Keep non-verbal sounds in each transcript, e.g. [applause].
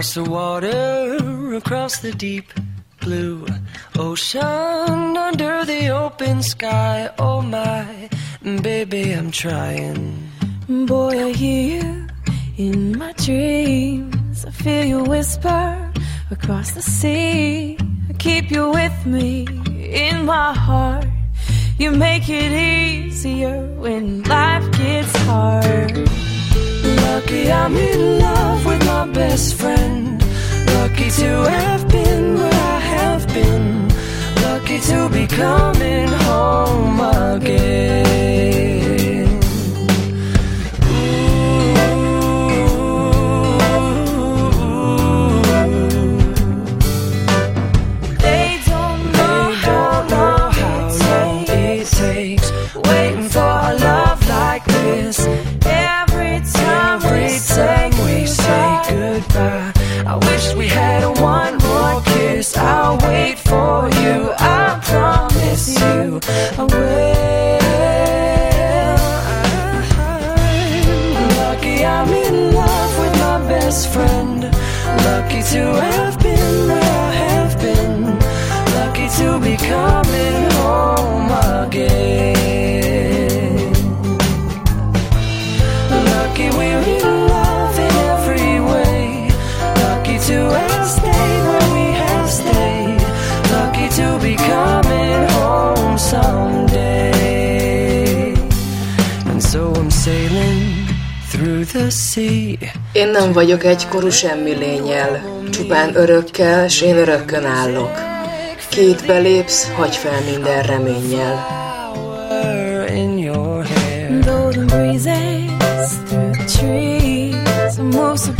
across the water, across the deep blue ocean, under the open sky. Oh my, baby, I'm trying. Boy, I hear you in my dreams. I feel you whisper across the sea. I keep you with me in my heart. You make it easier when life gets hard. Lucky I'm in love with my best friend. Lucky to have been where I have been. Lucky to be coming home again. Nem vagyok egykorú semmi lényel, csupán örökkel, s én örökkön állok. Két belépsz, hagy fel minden reménnyel. Hair. golden breezes through the trees. I move so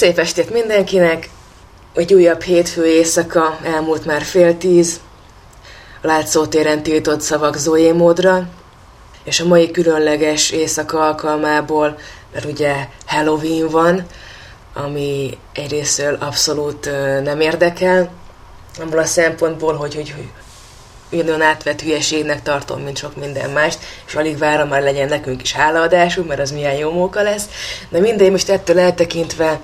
Szép estét mindenkinek! Egy újabb hétfő éjszaka, elmúlt már fél tíz. A látszótéren tiltott szavak Zoé módra, és a mai különleges éjszaka alkalmából, mert ugye Halloween van, ami egyrésztől abszolút nem érdekel, abból a szempontból, hogy, hogy, hogy ugyanolyan átvett hülyeségnek tartom, mint sok minden mást, és alig várom már legyen nekünk is hálaadásunk, mert az milyen jó móka lesz. De mindegy, most ettől eltekintve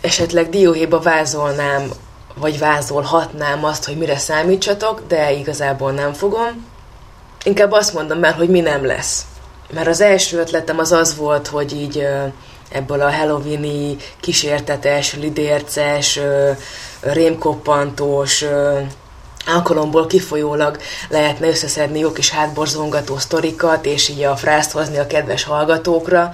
esetleg dióhéjba vázolnám, vagy vázolhatnám azt, hogy mire számítsatok, de igazából nem fogom. Inkább azt mondom el, hogy mi nem lesz. Mert az első ötletem az az volt, hogy így ebből a halloweeni kísértetes, lidérces, rémkoppantós, alkalomból kifolyólag lehetne összeszedni jó kis hátborzongató sztorikat, és így a frászt hozni a kedves hallgatókra.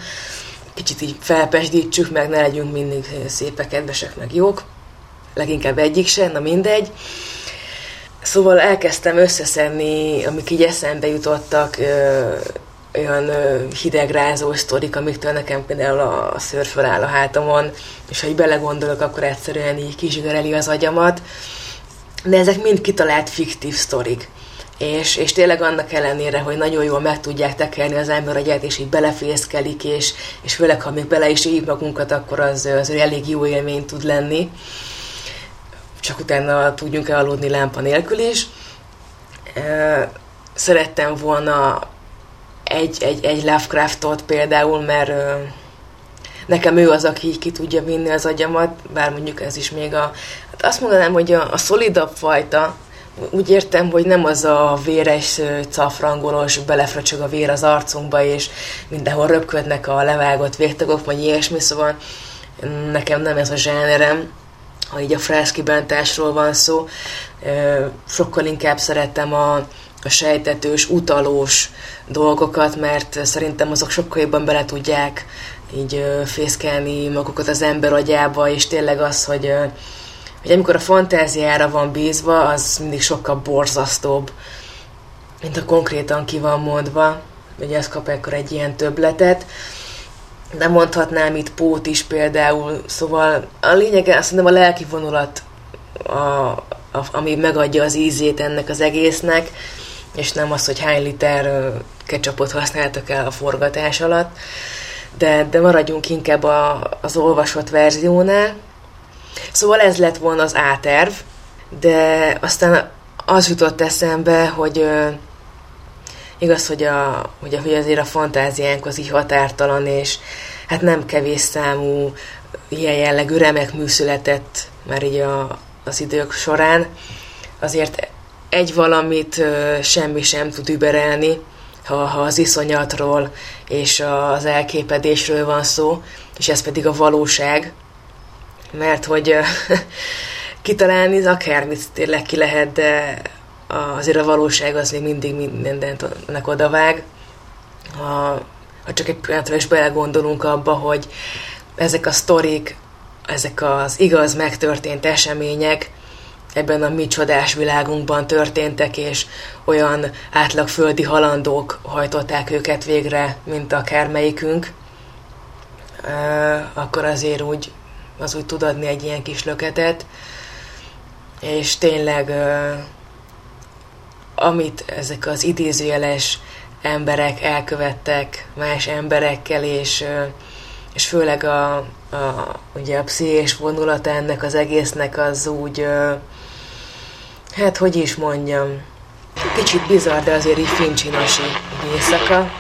Kicsit így felpesdítsük meg, ne legyünk mindig szépek, kedvesek, meg jók. Leginkább egyik sem, na mindegy. Szóval elkezdtem összeszedni, amik így eszembe jutottak, ö, olyan ö, hidegrázó sztorik, amiktől nekem például a szőr föláll a hátamon, és ha így belegondolok, akkor egyszerűen így kizsigereli az agyamat de ezek mind kitalált fiktív sztorik. És, és tényleg annak ellenére, hogy nagyon jól meg tudják tekerni az ember agyát, és így belefészkelik, és, és főleg, ha még bele is ív magunkat, akkor az, az elég jó élmény tud lenni. Csak utána tudjunk elaludni lámpa nélkül is. Szerettem volna egy, egy, egy Lovecraftot például, mert nekem ő az, aki így ki tudja vinni az agyamat, bár mondjuk ez is még a, azt mondanám, hogy a, a szolidabb fajta, úgy értem, hogy nem az a véres, cafrangolós, belefröcsög a vér az arcunkba, és mindenhol röpködnek a levágott végtagok, vagy ilyesmi, szóval nekem nem ez a zsánerem, ha így a freszkibántásról van szó. Sokkal inkább szeretem a, a sejtetős, utalós dolgokat, mert szerintem azok sokkal jobban bele tudják így fészkelni magukat az ember agyába, és tényleg az, hogy hogy amikor a fantáziára van bízva, az mindig sokkal borzasztóbb, mint a konkrétan ki van mondva, hogy ez kap ekkor egy ilyen töbletet. De mondhatnám itt Pót is például, szóval a lényege azt mondom a lelki vonulat, a, a, ami megadja az ízét ennek az egésznek, és nem az, hogy hány liter ketchupot használtak el a forgatás alatt, de, de maradjunk inkább a, az olvasott verziónál, Szóval ez lett volna az áterv, de aztán az jutott eszembe, hogy uh, igaz, hogy, a, hogy, hogy azért a fantáziánk az így határtalan, és hát nem kevés számú ilyen jellegű remek mű született már így a, az idők során. Azért egy valamit uh, semmi sem tud überelni, ha, ha az iszonyatról és az elképedésről van szó, és ez pedig a valóság, mert hogy [laughs] kitalálni akármit tényleg ki lehet, de azért a valóság az még mindig mindent odavág. Ha, ha csak egy pillanatra is belegondolunk abba, hogy ezek a sztorik, ezek az igaz megtörtént események ebben a mi csodás világunkban történtek, és olyan átlag földi halandók hajtották őket végre, mint akármelyikünk, akkor azért úgy az úgy tud adni egy ilyen kis löketet, és tényleg amit ezek az idézőjeles emberek elkövettek más emberekkel, és, és főleg a, a, ugye a pszichés vonulata ennek az egésznek az úgy, hát hogy is mondjam, kicsit bizarr, de azért így fincsinos éjszaka.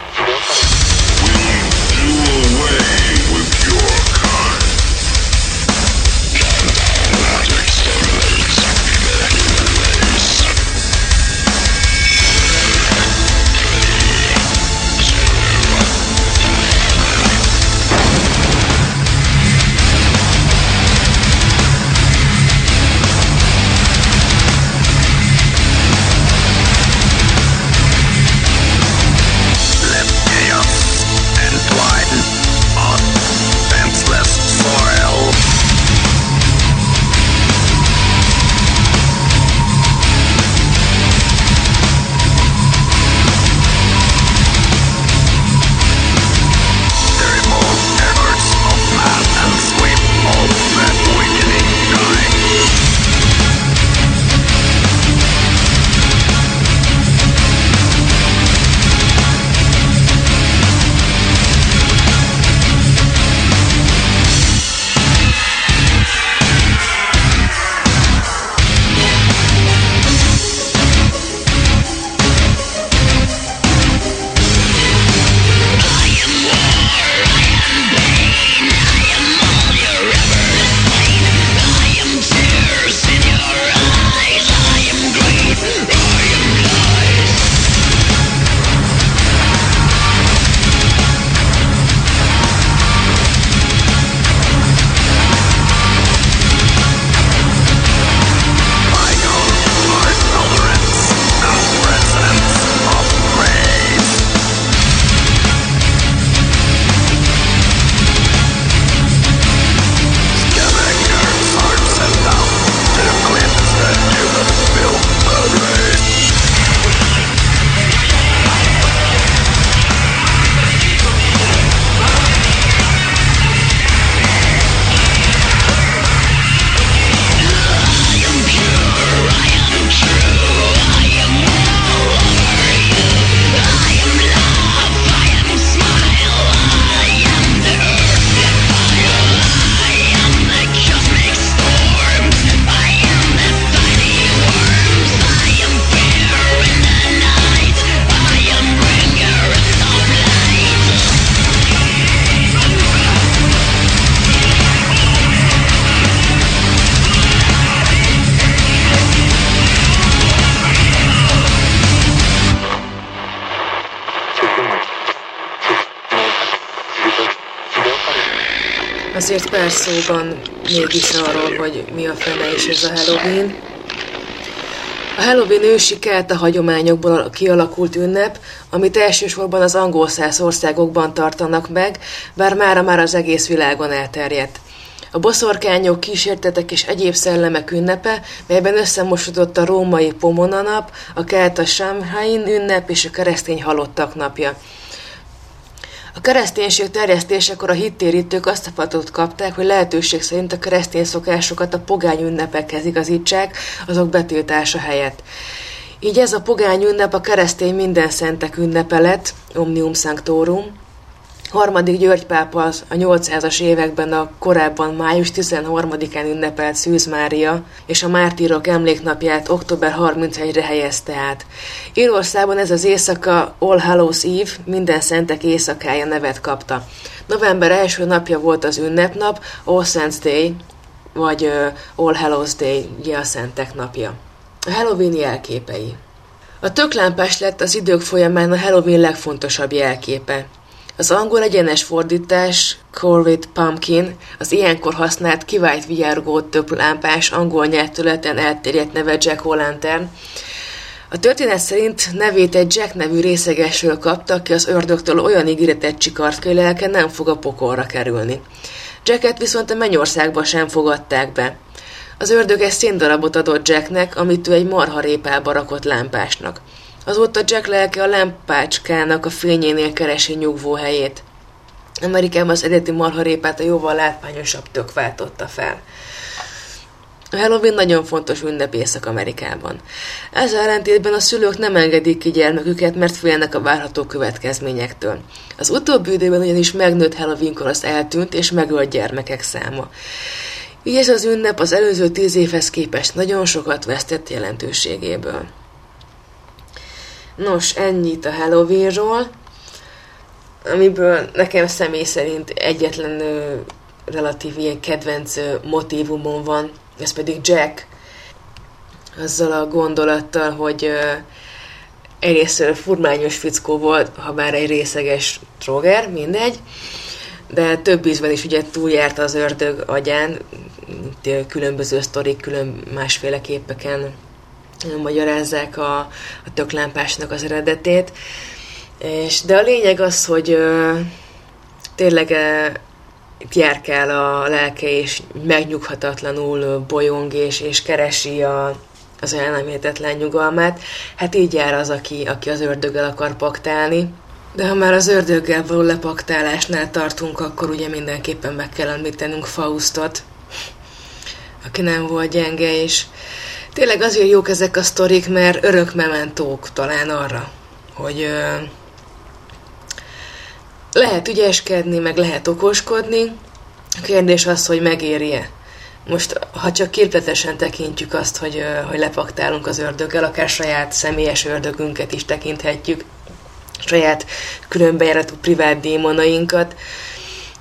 Szóban mégis arról, hogy mi a fene is ez a Halloween. A Halloween ősi a hagyományokból kialakult ünnep, amit elsősorban az angol száz országokban tartanak meg, bár mára már az egész világon elterjedt. A boszorkányok, kísértetek és egyéb szellemek ünnepe, melyben összemosodott a római Pomona nap, a kelta Samhain ünnep és a keresztény halottak napja. A kereszténység terjesztésekor a hittérítők azt a fatot kapták, hogy lehetőség szerint a keresztény szokásokat a pogány ünnepekhez igazítsák, azok betiltása helyett. Így ez a pogány ünnep a keresztény minden szentek ünnepe lett, Omnium Sanctorum, Harmadik György pápa a 800-as években a korábban május 13-án ünnepelt Szűz Mária és a mártírok emléknapját október 31-re helyezte át. Írországban ez az éjszaka All Hallows Eve, minden szentek éjszakája nevet kapta. November első napja volt az ünnepnap, All Saints Day, vagy All Hallows Day, ugye a szentek napja. A Halloween jelképei a töklámpás lett az idők folyamán a Halloween legfontosabb jelképe. Az angol egyenes fordítás Corvid Pumpkin az ilyenkor használt kivált vigyárgó több lámpás angol nyelvtületen elterjedt neve Jack O'Lantern. A történet szerint nevét egy Jack nevű részegesről kapta, aki az ördögtől olyan ígéretet csikart, hogy lelke nem fog a pokolra kerülni. Jacket viszont a mennyországba sem fogadták be. Az ördög egy széndarabot adott Jacknek, amit ő egy marharépába rakott lámpásnak. Azóta Jack lelke a lámpácskának a fényénél keresi nyugvó helyét. Amerikában az eredeti marharépát a jóval látványosabb tök váltotta fel. A Halloween nagyon fontos ünnep Észak-Amerikában. Ez ellentétben a szülők nem engedik ki gyermeküket, mert félnek a várható következményektől. Az utóbbi időben ugyanis megnőtt Halloweenkor az eltűnt és megölt gyermekek száma. Így ez az ünnep az előző tíz évhez képest nagyon sokat vesztett jelentőségéből. Nos, ennyit a Halloweenról, amiből nekem személy szerint egyetlen ö, relatív ilyen kedvenc ö, motivumon van, ez pedig Jack, azzal a gondolattal, hogy ö, egyrészt furmányos fickó volt, ha bár egy részeges droger, mindegy, de több ízben is ugye túljárt az ördög agyán, különböző sztorik, külön másféle képeken magyarázzák a, a töklámpásnak az eredetét. És, de a lényeg az, hogy ö, tényleg járkál a lelke, és megnyughatatlanul bolyong, és, és keresi a, az elnemértetlen nyugalmát. Hát így jár az, aki, aki az ördöggel akar paktálni. De ha már az ördöggel való lepaktálásnál tartunk, akkor ugye mindenképpen meg kell említenünk Faustot, aki nem volt gyenge, és Tényleg azért jók ezek a sztorik, mert örök mementók talán arra, hogy ö, lehet ügyeskedni, meg lehet okoskodni. A kérdés az, hogy megéri-e. Most, ha csak képletesen tekintjük azt, hogy, hogy lepaktálunk az ördöggel, akár saját személyes ördögünket is tekinthetjük, saját különbejáratú privát démonainkat,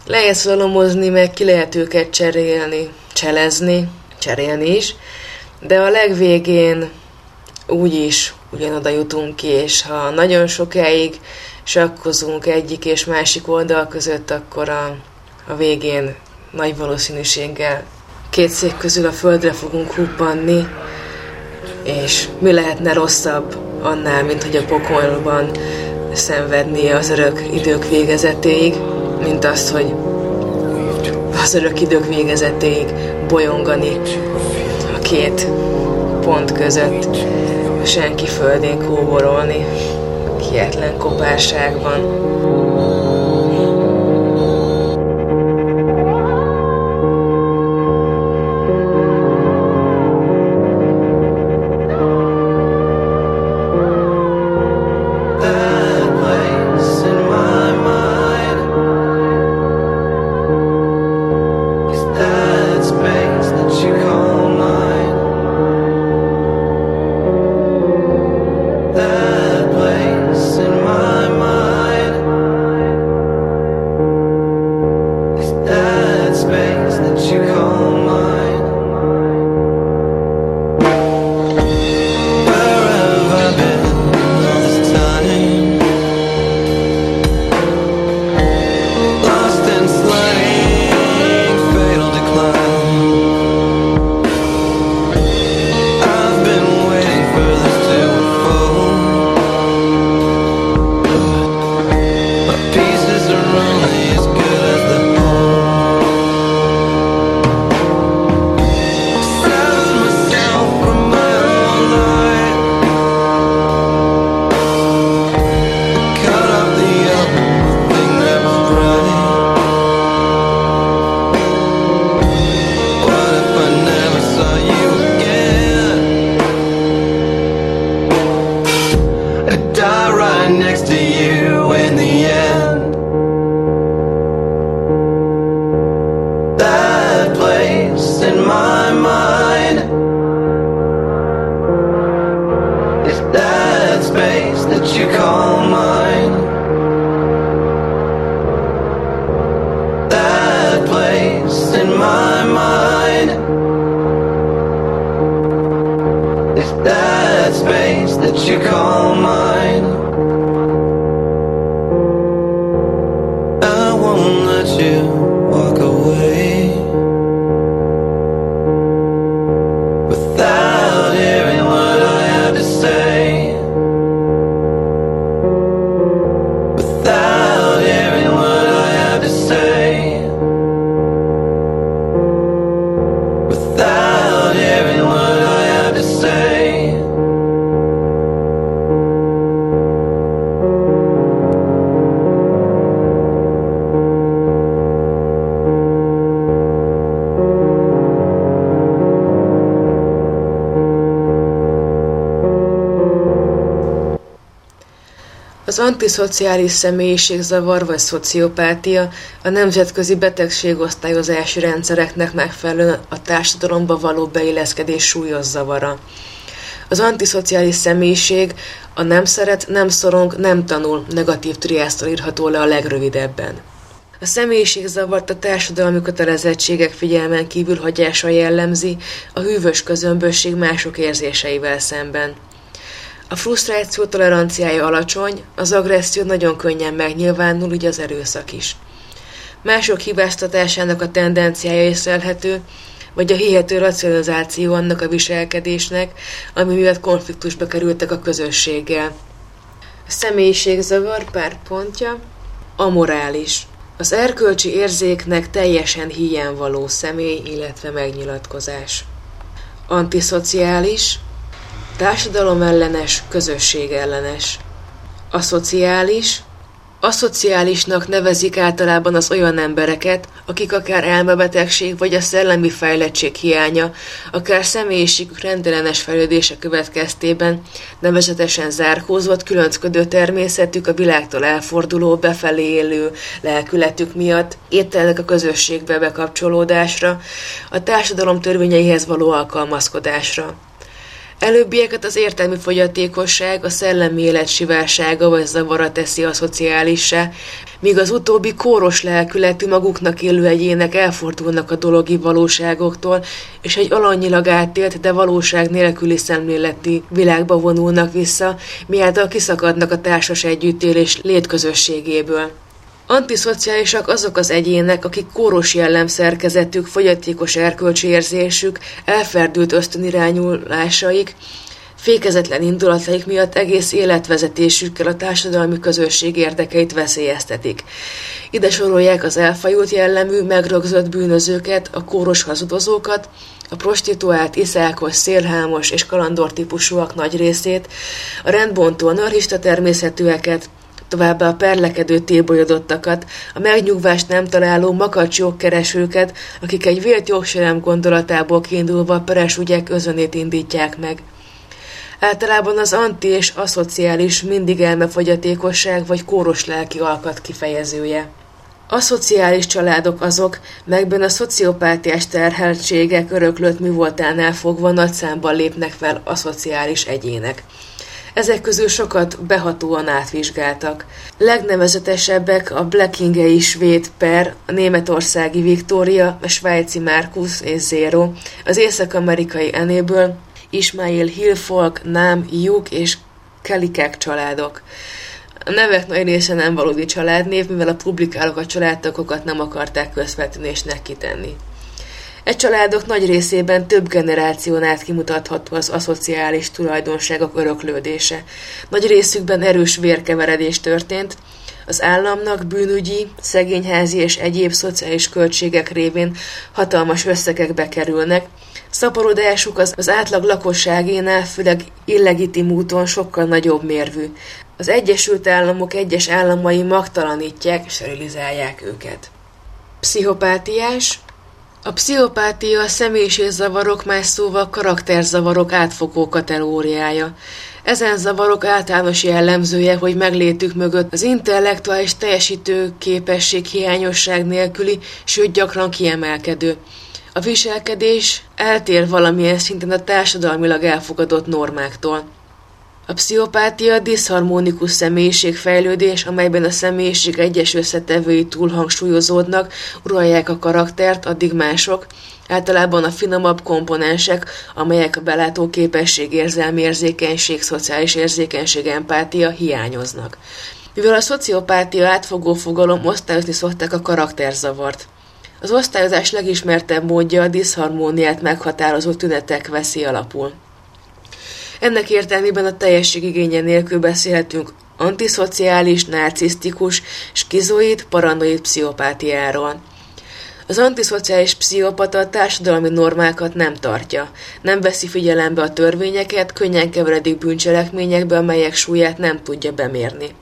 lehet szalomozni, meg ki lehet őket cserélni, cselezni, cserélni is, de a legvégén úgy is ugyanoda jutunk ki, és ha nagyon sokáig sakkozunk egyik és másik oldal között, akkor a, a végén nagy valószínűséggel két szék közül a földre fogunk huppanni, és mi lehetne rosszabb annál, mint hogy a pokolban szenvednie az örök idők végezetéig, mint azt, hogy az örök idők végezetéig bolyongani két pont között senki földén kóborolni, kietlen kopárságban. Az antiszociális személyiségzavar vagy szociopátia a nemzetközi betegségosztályozási rendszereknek megfelelően a társadalomba való beilleszkedés súlyos zavara. Az antiszociális személyiség a nem szeret, nem szorong, nem tanul negatív triásztól írható le a legrövidebben. A személyiségzavart a társadalmi kötelezettségek figyelmen kívül hagyása jellemzi a hűvös közömbösség mások érzéseivel szemben. A frusztráció toleranciája alacsony, az agresszió nagyon könnyen megnyilvánul, így az erőszak is. Mások hibáztatásának a tendenciája észlelhető, vagy a hihető racionalizáció annak a viselkedésnek, ami miatt konfliktusba kerültek a közösséggel. A személyiségzavar pár pontja amorális. Az erkölcsi érzéknek teljesen hiányvaló személy, illetve megnyilatkozás. Antiszociális, társadalomellenes, közösségellenes. Aszociális, Aszociálisnak nevezik általában az olyan embereket, akik akár elmebetegség vagy a szellemi fejlettség hiánya, akár személyiségük rendellenes fejlődése következtében, nevezetesen zárkózott, különcködő természetük a világtól elforduló, befelé élő lelkületük miatt ételnek a közösségbe bekapcsolódásra, a társadalom törvényeihez való alkalmazkodásra. Előbbieket az értelmi fogyatékosság, a szellemi élet sivársága vagy zavara teszi a szociálissá, míg az utóbbi kóros lelkületű maguknak élő egyének elfordulnak a dologi valóságoktól, és egy alanyilag átélt, de valóság nélküli szemléleti világba vonulnak vissza, miáltal kiszakadnak a társas együttélés létközösségéből. Antiszociálisak azok az egyének, akik kóros jellemszerkezetük, fogyatékos erkölcsi érzésük, elferdült ösztönirányulásaik, fékezetlen indulataik miatt egész életvezetésükkel a társadalmi közösség érdekeit veszélyeztetik. Ide sorolják az elfajult jellemű, megrögzött bűnözőket, a kóros hazudozókat, a prostituált, iszákos, szélhámos és kalandor típusúak nagy részét, a rendbontó, narista természetűeket, továbbá a perlekedő tébolyodottakat, a megnyugvást nem találó makacs jogkeresőket, akik egy vélt jogsérem gondolatából kiindulva a peres ügyek özönét indítják meg. Általában az anti és aszociális mindig elmefogyatékosság vagy kóros lelki alkat kifejezője. Aszociális családok azok, melyben a szociopátiás terheltségek öröklött művoltánál fogva nagy számban lépnek fel aszociális egyének. Ezek közül sokat behatóan átvizsgáltak. Legnevezetesebbek a Blackingei svéd per, a németországi Victoria, a svájci Marcus és Zero, az észak-amerikai Enable, Ismail Hillfolk, Nám, Juk és Kelikek családok. A nevek nagy része nem valódi családnév, mivel a publikálók a családtagokat nem akarták közvetlenül és nekitenni. E családok nagy részében több generáción át kimutatható az aszociális tulajdonságok öröklődése. Nagy részükben erős vérkeveredés történt, az államnak bűnügyi, szegényházi és egyéb szociális költségek révén hatalmas összegekbe kerülnek, szaporodásuk az, az átlag lakosságénál, főleg illegitim úton sokkal nagyobb mérvű. Az Egyesült Államok egyes államai magtalanítják és sterilizálják őket. Pszichopátiás, a pszichopátia a személyiségzavarok, más szóval karakterzavarok átfogó kategóriája. Ezen zavarok általános jellemzője, hogy meglétük mögött az intellektuális teljesítő képesség hiányosság nélküli, sőt gyakran kiemelkedő. A viselkedés eltér valamilyen szinten a társadalmilag elfogadott normáktól. A pszichopátia diszharmonikus személyiségfejlődés, amelyben a személyiség egyes összetevői túlhangsúlyozódnak, uralják a karaktert, addig mások, általában a finomabb komponensek, amelyek a belátó képesség, érzelmi érzékenység, szociális érzékenység, empátia hiányoznak. Mivel a szociopátia átfogó fogalom, osztályozni szokták a karakterzavart. Az osztályozás legismertebb módja a diszharmóniát meghatározó tünetek veszi alapul. Ennek értelmében a teljesség igénye nélkül beszélhetünk antiszociális, narcisztikus, skizoid, paranoid pszichopátiáról. Az antiszociális pszichopata a társadalmi normákat nem tartja, nem veszi figyelembe a törvényeket, könnyen keveredik bűncselekményekbe, amelyek súlyát nem tudja bemérni.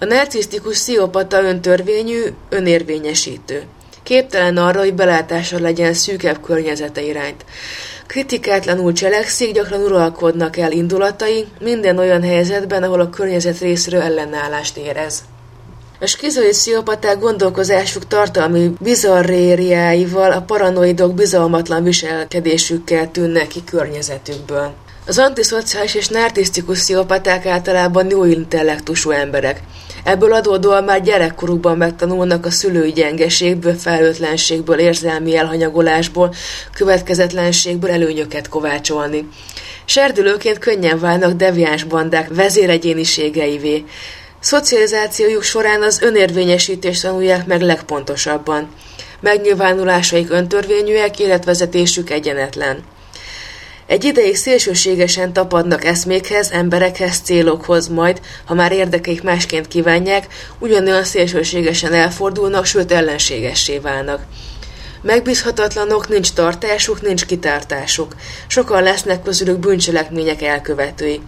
A narcisztikus pszichopata öntörvényű, önérvényesítő. Képtelen arra, hogy belátása legyen szűkebb környezete irányt. Kritikátlanul cselekszik, gyakran uralkodnak el indulatai, minden olyan helyzetben, ahol a környezet részről ellenállást érez. A skizoid pszichopaták gondolkozásuk tartalmi bizarrériáival, a paranoidok bizalmatlan viselkedésükkel tűnnek ki környezetükből. Az antiszociális és narcisztikus pszichopaták általában jó intellektusú emberek. Ebből adódóan már gyerekkorukban megtanulnak a szülői gyengeségből, felhőtlenségből, érzelmi elhanyagolásból, következetlenségből előnyöket kovácsolni. Serdülőként könnyen válnak deviáns bandák vezéregyéniségeivé. Szocializációjuk során az önérvényesítést tanulják meg legpontosabban. Megnyilvánulásaik öntörvényűek, életvezetésük egyenetlen. Egy ideig szélsőségesen tapadnak eszmékhez, emberekhez, célokhoz, majd, ha már érdekeik másként kívánják, ugyanolyan szélsőségesen elfordulnak, sőt ellenségessé válnak. Megbízhatatlanok, nincs tartásuk, nincs kitartásuk. Sokan lesznek közülük bűncselekmények elkövetői.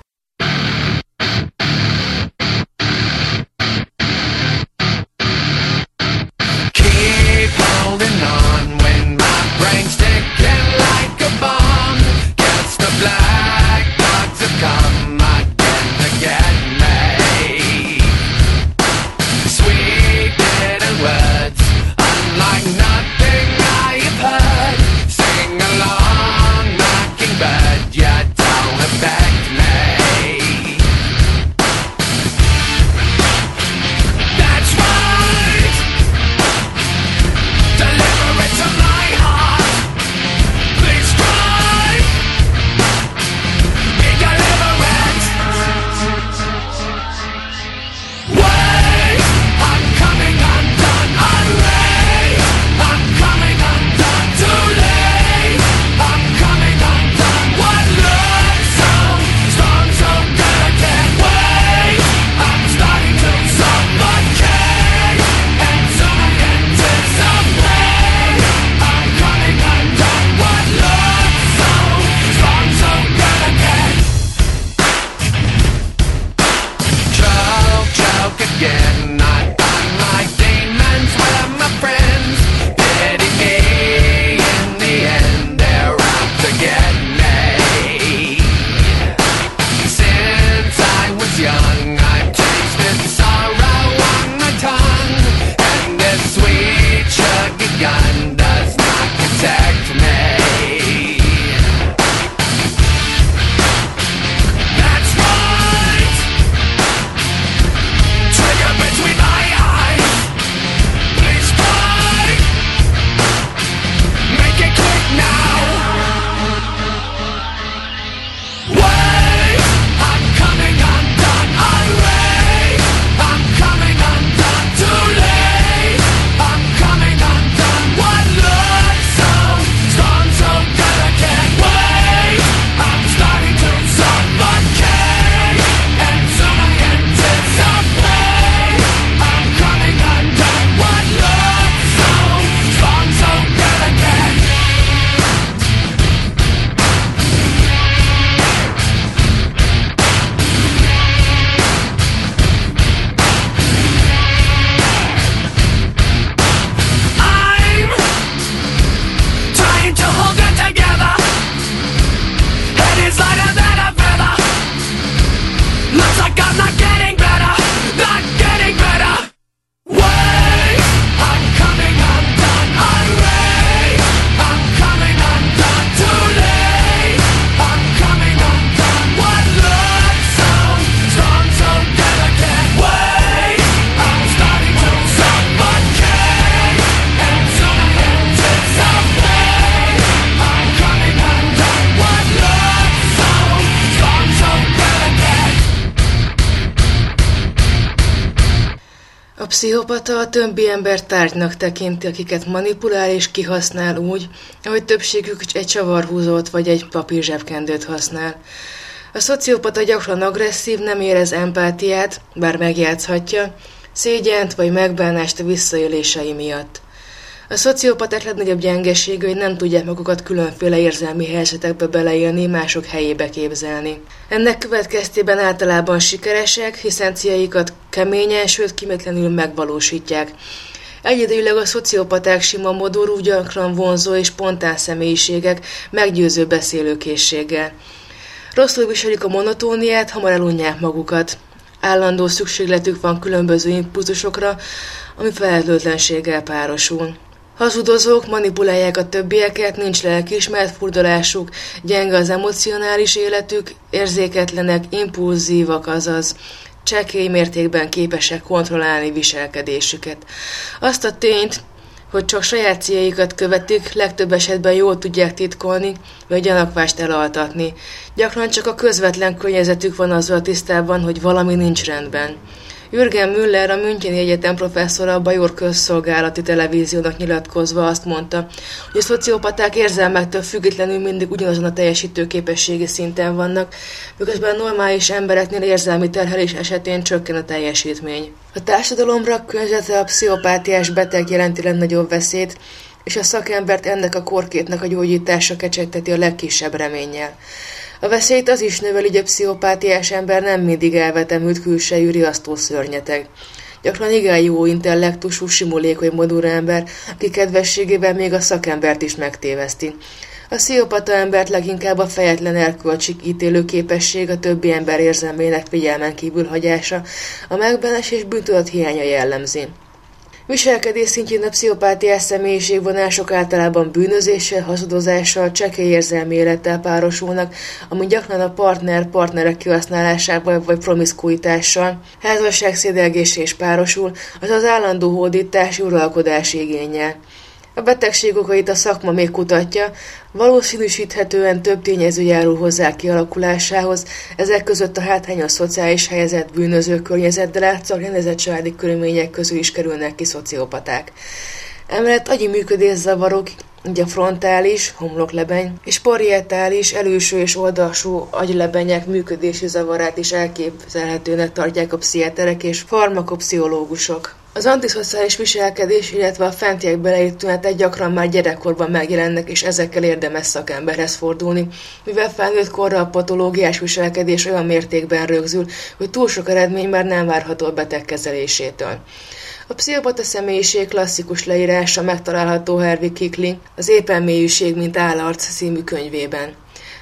Többi ember tárgynak tekinti, akiket manipulál és kihasznál úgy, ahogy többségük egy csavarhúzót vagy egy papírzsebkendőt használ. A szociopata gyakran agresszív, nem érez empátiát, bár megjátszhatja, szégyent vagy megbánást a visszaélései miatt. A szociopaták legnagyobb gyengesége, hogy nem tudják magukat különféle érzelmi helyzetekbe beleélni, mások helyébe képzelni. Ennek következtében általában sikeresek, hiszen céljaikat keményen, sőt kimetlenül megvalósítják. Egyidejűleg a szociopaták sima modorú, gyakran vonzó és spontán személyiségek, meggyőző beszélőkészséggel. Rosszul viselik a monotóniát, hamar elunják magukat. Állandó szükségletük van különböző impulzusokra, ami felelőtlenséggel párosul. Hazudozók manipulálják a többieket, nincs lelkiismert furdalásuk, gyenge az emocionális életük, érzéketlenek, impulzívak, azaz csekély mértékben képesek kontrollálni viselkedésüket. Azt a tényt, hogy csak saját céljaikat követik, legtöbb esetben jól tudják titkolni, vagy gyanakvást elaltatni. Gyakran csak a közvetlen környezetük van azzal tisztában, hogy valami nincs rendben. Jürgen Müller, a Müncheni Egyetem professzora a Bajor közszolgálati televíziónak nyilatkozva azt mondta, hogy a szociopaták érzelmektől függetlenül mindig ugyanazon a teljesítő képességi szinten vannak, miközben a normális embereknél érzelmi terhelés esetén csökken a teljesítmény. A társadalomra környezete a pszichopátiás beteg jelenti legnagyobb veszélyt, és a szakembert ennek a korkétnek a gyógyítása kecsegteti a legkisebb reménnyel. A veszélyt az is növeli, hogy a pszichopátiás ember nem mindig elvetemült külsejű riasztó szörnyeteg. Gyakran igen jó intellektusú, simulékony modul ember, aki kedvességében még a szakembert is megtéveszti. A pszichopata embert leginkább a fejetlen erkölcsi ítélő képesség, a többi ember érzelmének figyelmen kívül hagyása, a megbenes és bűntudat hiánya jellemzi. Viselkedés szintjén a pszichopátiás személyiségvonások általában bűnözéssel, hazudozással, csekély érzelmi élettel párosulnak, ami gyakran a partner-partnerek kihasználásával vagy promiszkuitással, házasságszédelgéssel is párosul, az az állandó hódítás, uralkodás igényel. A betegség okait a szakma még kutatja, valószínűsíthetően több tényező járul hozzá kialakulásához, ezek között a hátrányos szociális helyzet, bűnöző környezet, de látszólag rendezett családi körülmények közül is kerülnek ki szociopaták. Emellett agyi működészavarok, ugye frontális, homloklebeny, és parietális, előső és oldalsó agylebenyek működési zavarát is elképzelhetőnek tartják a pszichiáterek és farmakopsziológusok. Az antiszociális viselkedés, illetve a fentiek beleírt tünetek gyakran már gyerekkorban megjelennek, és ezekkel érdemes szakemberhez fordulni, mivel felnőtt korra a patológiás viselkedés olyan mértékben rögzül, hogy túl sok eredmény már nem várható a beteg kezelésétől. A pszichopata személyiség klasszikus leírása megtalálható Hervey Kikli az Éppen mélyűség, mint állarc című könyvében.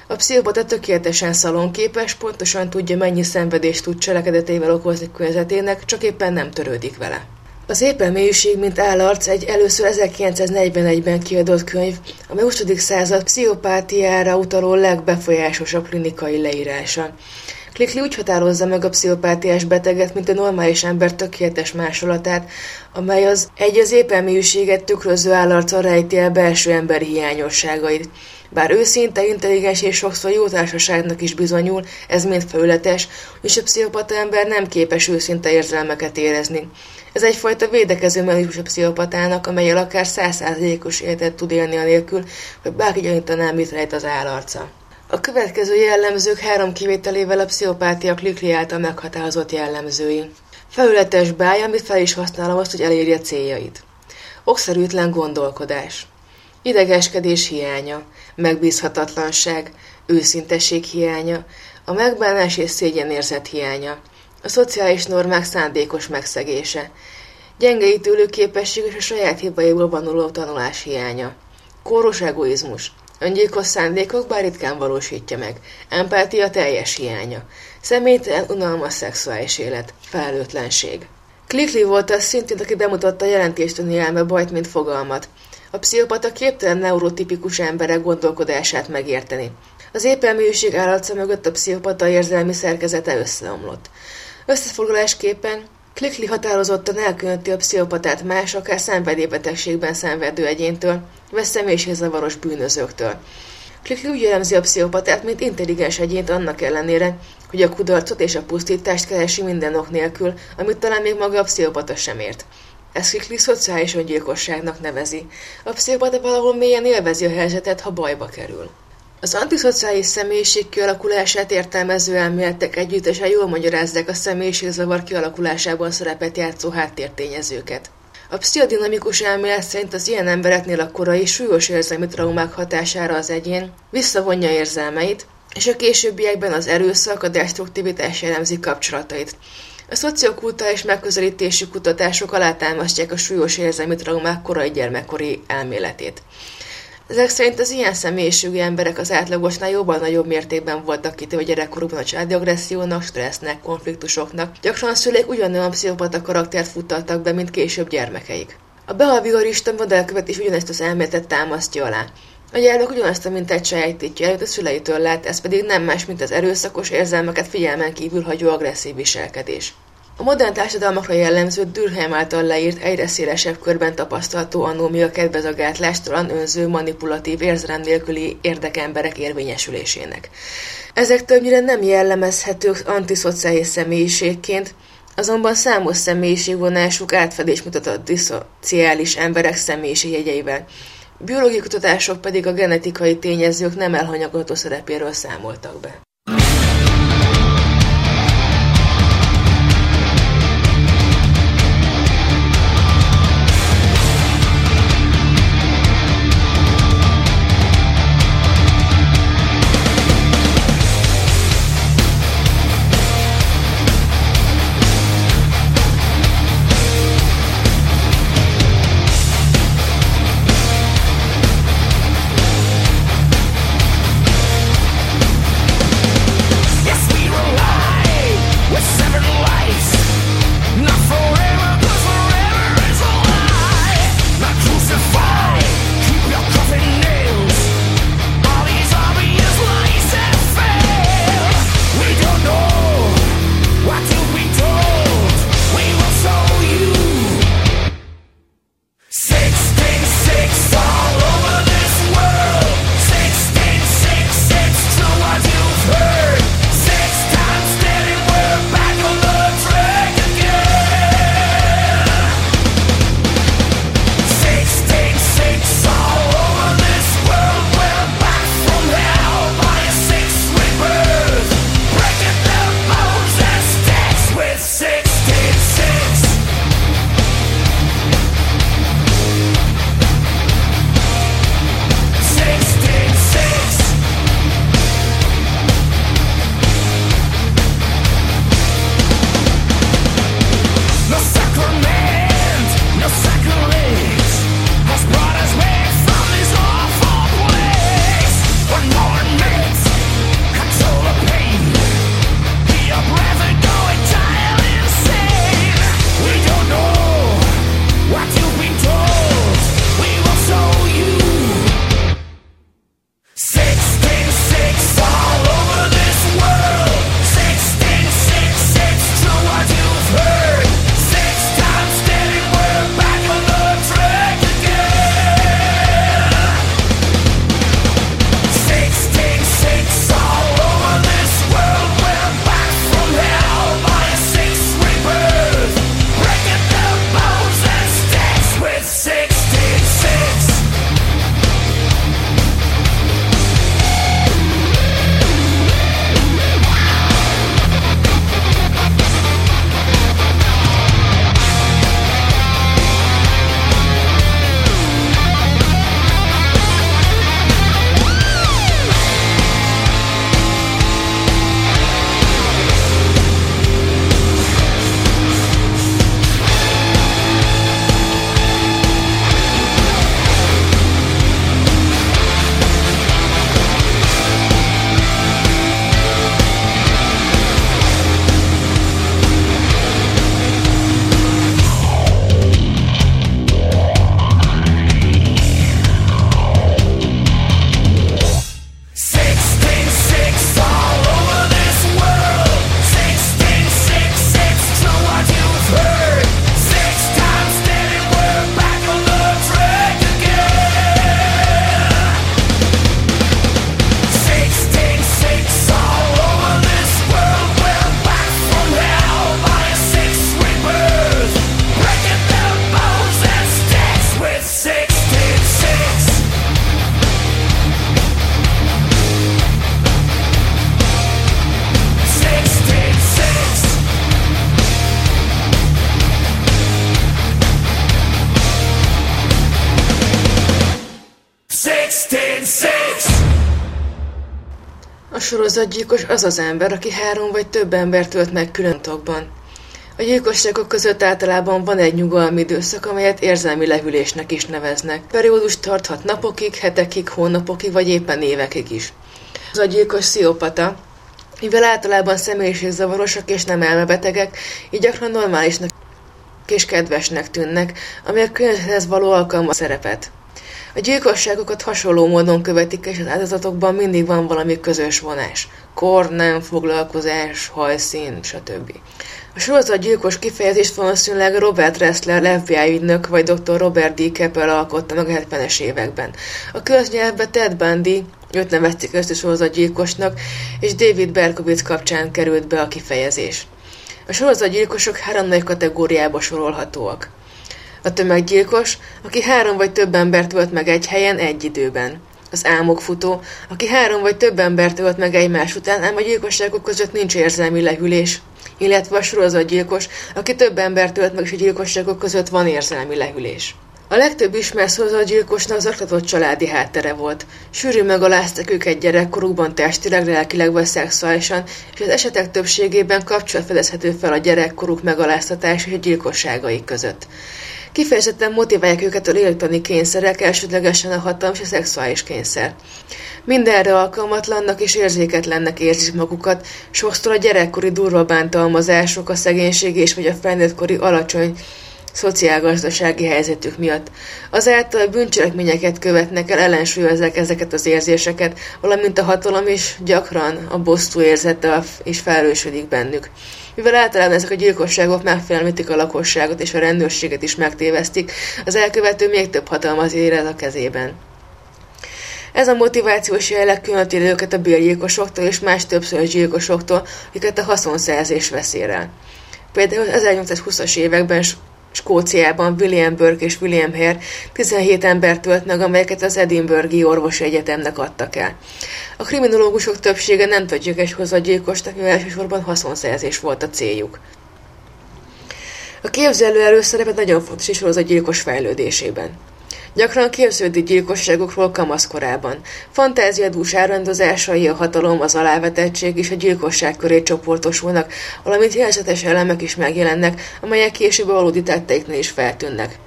A pszichopata tökéletesen szalonképes, pontosan tudja, mennyi szenvedést tud cselekedetével okozni környezetének, csak éppen nem törődik vele. Az éppen mélység, mint állarc egy először 1941-ben kiadott könyv, a 20. század pszichopátiára utaló legbefolyásosabb klinikai leírása. Klikli úgy határozza meg a pszichopátiás beteget, mint a normális ember tökéletes másolatát, amely az egy az éppen tükröző állarca rejti el belső emberi hiányosságait. Bár őszinte, intelligens és sokszor jó társaságnak is bizonyul, ez mind felületes, és a pszichopata ember nem képes őszinte érzelmeket érezni. Ez egyfajta védekező mechanizmus a pszichopatának, amelyel akár százszázalékos életet tud élni anélkül, hogy bárki gyanítaná, mit rejt az állarca. A következő jellemzők három kivételével a pszichopátia klikli által meghatározott jellemzői. Felületes báj, amit fel is használom azt, hogy elérje céljait. Okszerűtlen gondolkodás. Idegeskedés hiánya, megbízhatatlanság, őszintesség hiánya, a megbánás és szégyenérzet hiánya, a szociális normák szándékos megszegése, gyenge ítélőképesség és a saját hibaiból vanuló tanulás hiánya, kóros egoizmus, öngyilkos szándékok bár ritkán valósítja meg, empátia teljes hiánya, személytelen, unalmas szexuális élet, felelőtlenség. Klikli volt az szintén, aki bemutatta a jelentéstani elme bajt, mint fogalmat. A pszichopata képtelen neurotipikus emberek gondolkodását megérteni. Az épelműség állatca mögött a pszichopata érzelmi szerkezete összeomlott. Összefoglalásképpen Klikli határozottan elkülöníti a pszichopatát más, akár szenvedélybetegségben szenvedő egyéntől, vagy személyiségzavaros bűnözőktől. Klikli úgy jellemzi a pszichopatát, mint intelligens egyént annak ellenére, hogy a kudarcot és a pusztítást keresi minden ok nélkül, amit talán még maga a pszichopata sem ért. Ezt Kikli szociális öngyilkosságnak nevezi. A pszichopata valahol mélyen élvezi a helyzetet, ha bajba kerül. Az antiszociális személyiség kialakulását értelmező elméletek együttesen jól magyarázzák a személyiségzavar kialakulásában szerepet játszó háttértényezőket. A pszichodinamikus elmélet szerint az ilyen embereknél a korai súlyos érzelmi traumák hatására az egyén visszavonja érzelmeit, és a későbbiekben az erőszak, a destruktivitás jellemzi kapcsolatait. A szociokulturális megközelítésű kutatások alátámasztják a súlyos érzelmi traumák korai gyermekkori elméletét. Ezek szerint az ilyen személyiségű emberek az átlagosnál jobban nagyobb mértékben voltak kitéve gyerekkorukban a családi agressziónak, stressznek, konfliktusoknak. Gyakran a szüleik ugyanolyan pszichopata karaktert futtattak be, mint később gyermekeik. A behaviorista modellkövet is ugyanezt az elméletet támasztja alá. A gyermek ugyanazt a mintát sajátítja előtt a szüleitől lát, ez pedig nem más, mint az erőszakos érzelmeket figyelmen kívül hagyó agresszív viselkedés. A modern társadalmakra jellemző Durkheim által leírt egyre szélesebb körben tapasztalható anómia kedvez a gátlástalan, önző, manipulatív, érzelem nélküli érdekemberek érvényesülésének. Ezek többnyire nem jellemezhetők antiszociális személyiségként, azonban számos személyiségvonásuk átfedés mutat a diszociális emberek személyiségjegyeivel. Biológiai kutatások pedig a genetikai tényezők nem elhanyagolható szerepéről számoltak be. Sorozatgyilkos az az ember, aki három vagy több embert ölt meg külön tokban. A gyilkosságok között általában van egy nyugalmi időszak, amelyet érzelmi lehűlésnek is neveznek. Periódus tarthat napokig, hetekig, hónapokig, vagy éppen évekig is. Az a gyilkos sziopata, mivel általában személyiségzavarosak és nem elmebetegek, így gyakran normálisnak és kedvesnek tűnnek, ami a környezethez való alkalma szerepet. A gyilkosságokat hasonló módon követik, és az áldozatokban mindig van valami közös vonás. Kor, nem, foglalkozás, hajszín, stb. A sorozat gyilkos kifejezést valószínűleg Robert Ressler, FBI ügynök vagy dr. Robert D. Keppel alkotta meg a 70-es években. A köznyelvbe Ted Bundy, őt nevezték ezt a sorozatgyilkosnak, és David Berkowitz kapcsán került be a kifejezés. A sorozatgyilkosok három nagy kategóriába sorolhatóak. A tömeggyilkos, aki három vagy több embert ölt meg egy helyen egy időben. Az álmokfutó, aki három vagy több embert ölt meg egymás után, ám a gyilkosságok között nincs érzelmi lehűlés. Illetve a sorozatgyilkos, aki több embert ölt meg, és a gyilkosságok között van érzelmi lehűlés. A legtöbb ismert sorozatgyilkosnak zaklatott családi háttere volt. Sűrű megaláztak őket gyerekkorukban testileg, lelkileg vagy szexuálisan, és az esetek többségében kapcsolat fedezhető fel a gyerekkoruk megaláztatás és a gyilkosságai között. Kifejezetten motiválják őket a lélektani kényszerek, elsődlegesen a hatalom és a szexuális kényszer. Mindenre alkalmatlannak és érzéketlennek érzik magukat, sokszor a gyerekkori durva bántalmazások, a szegénység és vagy a felnőttkori alacsony szociálgazdasági helyzetük miatt. Azáltal bűncselekményeket követnek el, ellensúlyozzák ezeket az érzéseket, valamint a hatalom is gyakran a bosszú érzete is felősödik bennük. Mivel általában ezek a gyilkosságok megfélemlítik a lakosságot és a rendőrséget is megtévesztik, az elkövető még több hatalmat érez a kezében. Ez a motivációs jelleg különíti őket a bérgyilkosoktól és más többször gyilkosoktól, akiket a haszonszerzés veszélyel. Például 1820-as években Skóciában William Burke és William Hare 17 embert tölt meg, amelyeket az Edinburghi Orvosi Egyetemnek adtak el. A kriminológusok többsége nem tudjuk egy hozadgyilkosnak, mivel elsősorban haszonszerzés volt a céljuk. A képzelő előszerepet nagyon fontos is a gyilkos fejlődésében. Gyakran képződik gyilkosságokról kamaszkorában. Fantáziadús elrendezásai, a hatalom, az alávetettség és a gyilkosság köré csoportosulnak, valamint jelzetes elemek is megjelennek, amelyek később a valódi tetteiknél is feltűnnek.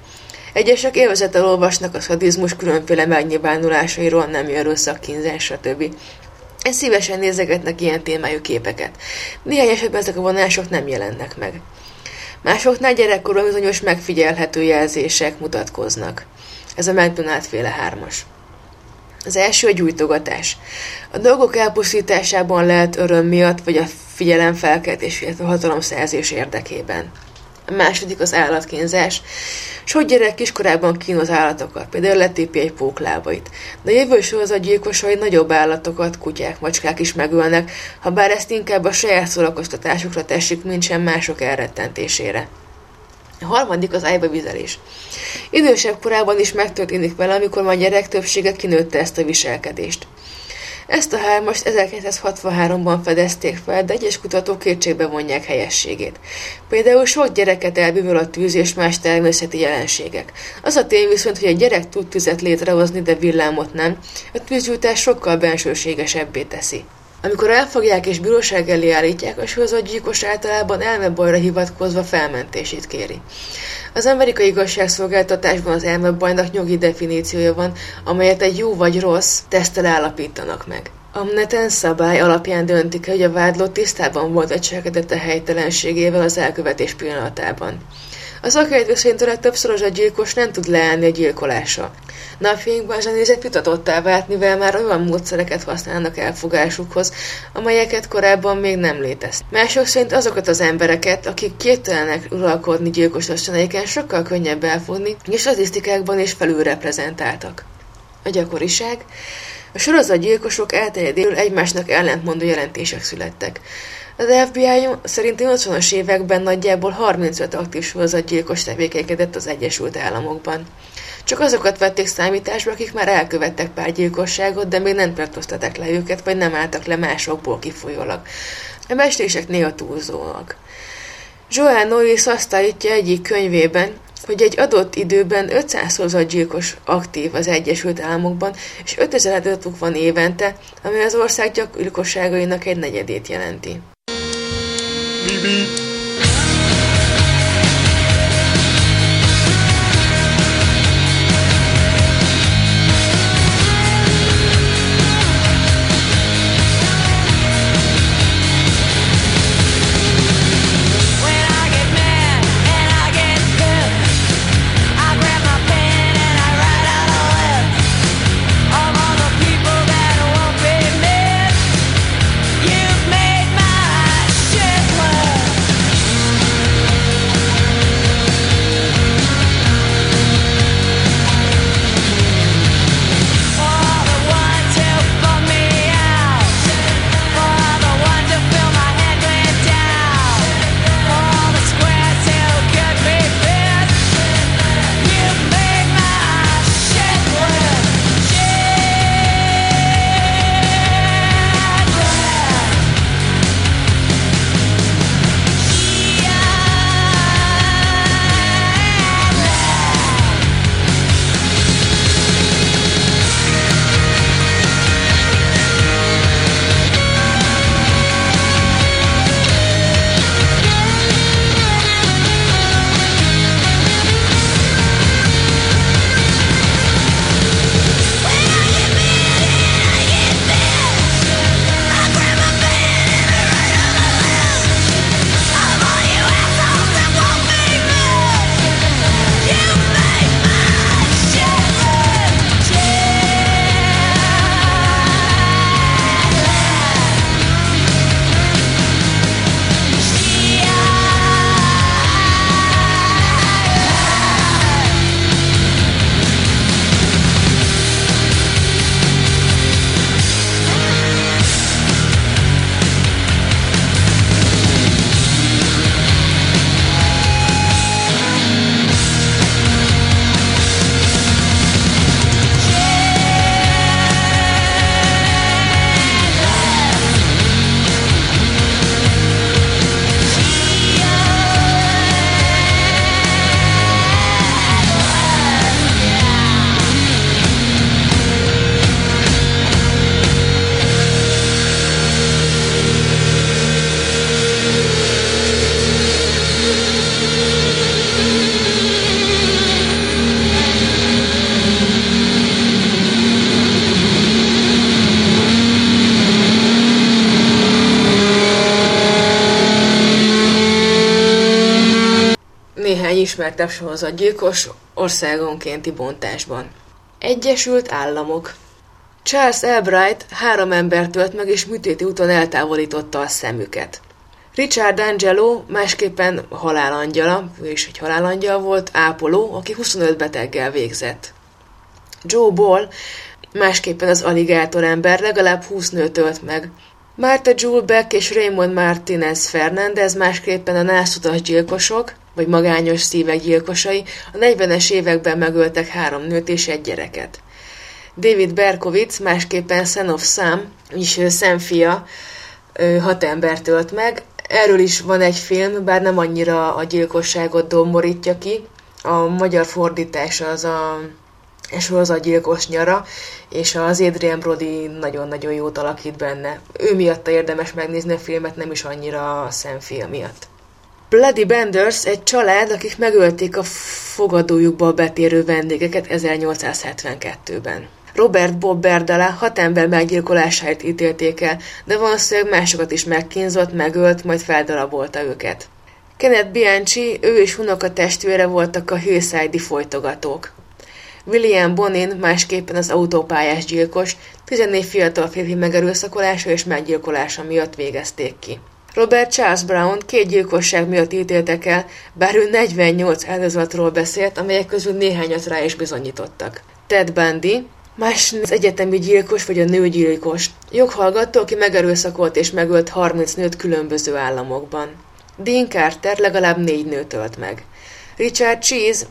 Egyesek élvezettel olvasnak a szadizmus különféle megnyilvánulásairól, nem erőszak, kínzás, stb. Ez szívesen nézegetnek ilyen témájú képeket. Néhány esetben ezek a vonások nem jelennek meg. Másoknál gyerekkorban bizonyos megfigyelhető jelzések mutatkoznak. Ez a McDonald féle hármas. Az első a gyújtogatás. A dolgok elpusztításában lehet öröm miatt, vagy a figyelem felkeltés, illetve a hatalomszerzés érdekében. A második az állatkínzás. Sok gyerek kiskorában kínoz állatokat, például letépi egy póklábait. De a jövő sorozatgyilkosai nagyobb állatokat, kutyák, macskák is megölnek, ha bár ezt inkább a saját szórakoztatásukra teszik, mint sem mások elrettentésére. A harmadik az ájba vizelés. Idősebb korában is megtörténik vele, amikor már gyerek többsége kinőtte ezt a viselkedést. Ezt a hármast 1963-ban fedezték fel, de egyes kutatók kétségbe vonják helyességét. Például sok gyereket elbűvöl a tűz és más természeti jelenségek. Az a tény viszont, hogy egy gyerek tud tüzet létrehozni, de villámot nem, a tűzgyújtás sokkal bensőségesebbé teszi. Amikor elfogják és bíróság elé állítják, a sorozatgyilkos általában elmebajra hivatkozva felmentését kéri. Az amerikai igazságszolgáltatásban az elmebajnak nyugi definíciója van, amelyet egy jó vagy rossz tesztel állapítanak meg. A neten szabály alapján döntik hogy a vádló tisztában volt a cselekedete helytelenségével az elkövetés pillanatában. Az akárjét szerint a legtöbbször a gyilkos nem tud leállni a gyilkolása. Napjainkban ez a nézet vitatottá vált, mivel már olyan módszereket használnak elfogásukhoz, amelyeket korábban még nem léteztek. Mások szerint azokat az embereket, akik képtelenek uralkodni gyilkos lassanaiken, sokkal könnyebb elfogni, és statisztikákban is felülreprezentáltak. A gyakoriság a sorozatgyilkosok elterjedéről egymásnak ellentmondó jelentések születtek. Az FBI szerint 80-as években nagyjából 35 aktív sorozatgyilkos tevékenykedett az Egyesült Államokban. Csak azokat vették számításba, akik már elkövettek pár gyilkosságot, de még nem tartóztatták le őket, vagy nem álltak le másokból kifolyólag. A mestések néha túlzóak. Joel Norris azt állítja egyik könyvében, hogy egy adott időben 500 sorozatgyilkos aktív az Egyesült Államokban, és 5000 adatuk van évente, ami az ország gyilkosságainak egy negyedét jelenti. baby. Ismertebb sorozatgyilkos országonkénti bontásban. Egyesült Államok Charles Albright három embert ölt meg és műtéti úton eltávolította a szemüket. Richard Angelo másképpen halálangyala, ő is egy halálangyal volt, ápoló, aki 25 beteggel végzett. Joe Ball másképpen az aligátor ember legalább 20 nőt ölt meg. Martha Jewel Beck és Raymond Martinez Fernandez másképpen a nászutas gyilkosok, vagy magányos szívek gyilkosai a 40-es években megöltek három nőt és egy gyereket. David Berkowitz, másképpen Son of Sam, is szemfia, hat embert ölt meg. Erről is van egy film, bár nem annyira a gyilkosságot domborítja ki. A magyar fordítás az a sorozatgyilkos nyara, és az Adrian Brody nagyon-nagyon jót alakít benne. Ő miatt érdemes megnézni a filmet, nem is annyira a szemfia miatt. Bloody Benders egy család, akik megölték a fogadójukba betérő vendégeket 1872-ben. Robert Bob Berdala hat ember meggyilkolásáért ítélték el, de valószínűleg másokat is megkínzott, megölt, majd feldarabolta őket. Kenneth Bianchi, ő és unoka testvére voltak a Hillside-i folytogatók. William Bonin, másképpen az autópályás gyilkos, 14 fiatal férfi megerőszakolása és meggyilkolása miatt végezték ki. Robert Charles Brown két gyilkosság miatt ítéltek el, bár ő 48 áldozatról beszélt, amelyek közül néhányat rá is bizonyítottak. Ted Bundy, más az egyetemi gyilkos vagy a nőgyilkos, joghallgató, aki megerőszakolt és megölt 30 nőt különböző államokban. Dean Carter legalább négy nőt ölt meg. Richard Cheese,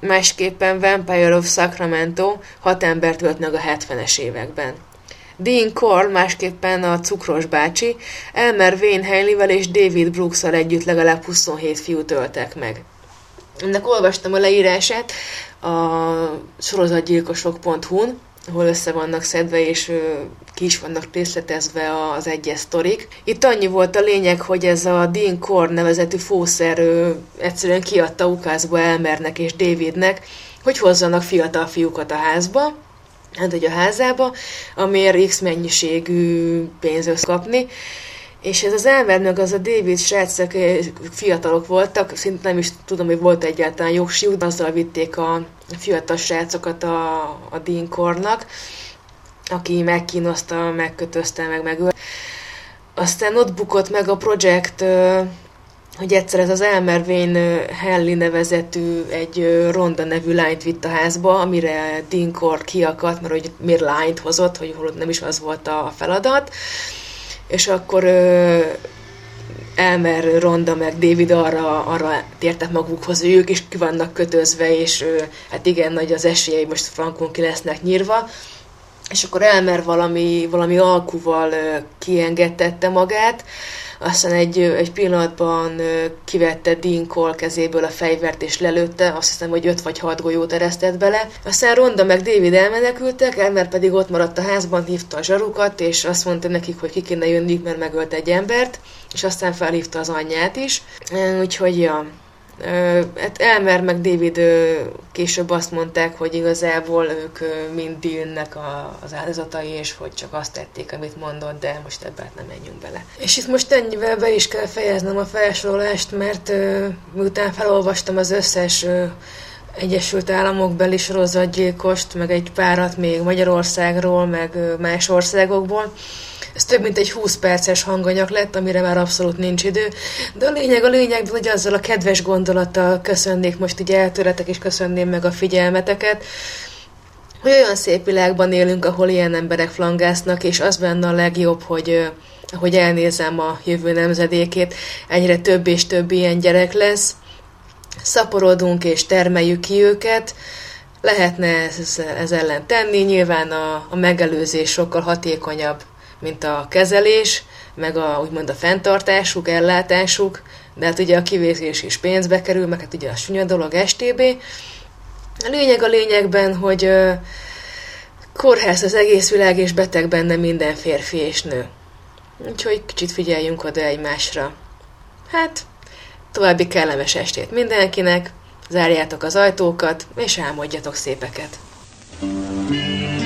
másképpen Vampire of Sacramento, hat embert ölt meg a 70-es években. Dean Cole, másképpen a cukros bácsi, Elmer Wayne Haley-vel és David brooks együtt legalább 27 fiút öltek meg. Ennek olvastam a leírását a sorozatgyilkosok.hu-n, ahol össze vannak szedve, és ki is vannak részletezve az egyes sztorik. Itt annyi volt a lényeg, hogy ez a Dean Core nevezetű fószer egyszerűen kiadta ukázba Elmernek és Davidnek, hogy hozzanak fiatal fiúkat a házba, hát hogy a házába, amiért X mennyiségű pénzt kapni, és ez az Elmer meg az a David srácok fiatalok voltak, szinte nem is tudom, hogy volt egyáltalán jogsíú, de azzal vitték a fiatal srácokat a, a Dean Kornak, aki megkínoszta, megkötözte, meg megölt. Aztán ott bukott meg a projekt, hogy egyszer ez az Elmer Wayne Helly nevezetű egy Ronda nevű lányt vitt a házba, amire Dinkor kiakadt, mert hogy miért lányt hozott, hogy nem is az volt a feladat és akkor Elmer, Ronda meg David arra, arra tértek magukhoz, hogy ők is ki vannak kötözve, és hát igen, nagy az esélyei most frankon ki lesznek nyírva. És akkor Elmer valami, valami alkuval kiengedtette magát, aztán egy, egy pillanatban kivette Dean Cole kezéből a fegyvert és lelőtte, azt hiszem, hogy öt vagy hat golyót eresztett bele. Aztán Ronda meg David elmenekültek, Elmer pedig ott maradt a házban, hívta a zsarukat, és azt mondta nekik, hogy ki kéne jönni, mert megölt egy embert, és aztán felhívta az anyját is. Úgyhogy, ja, Hát Elmer meg David később azt mondták, hogy igazából ők mind Dillnek az áldozatai, és hogy csak azt tették, amit mondott, de most ebben nem menjünk bele. És itt most ennyivel be is kell fejeznem a felsorolást, mert miután felolvastam az összes Egyesült Államok beli sorozatgyilkost, meg egy párat még Magyarországról, meg más országokból, ez több mint egy 20 perces hanganyag lett, amire már abszolút nincs idő. De a lényeg, a lényeg, hogy azzal a kedves gondolattal köszönnék most így eltőletek, és köszönném meg a figyelmeteket, hogy olyan szép világban élünk, ahol ilyen emberek flangásznak, és az benne a legjobb, hogy hogy elnézem a jövő nemzedékét, egyre több és több ilyen gyerek lesz, szaporodunk és termeljük ki őket, lehetne ez, ez ellen tenni, nyilván a, a megelőzés sokkal hatékonyabb mint a kezelés, meg a, úgymond a fenntartásuk, ellátásuk, de hát ugye a kivégzés is pénzbe kerül, meg hát ugye a sunya dolog STB. A lényeg a lényegben, hogy uh, kórház az egész világ, és beteg benne minden férfi és nő. Úgyhogy kicsit figyeljünk oda egymásra. Hát, további kellemes estét mindenkinek, zárjátok az ajtókat, és álmodjatok szépeket. thank you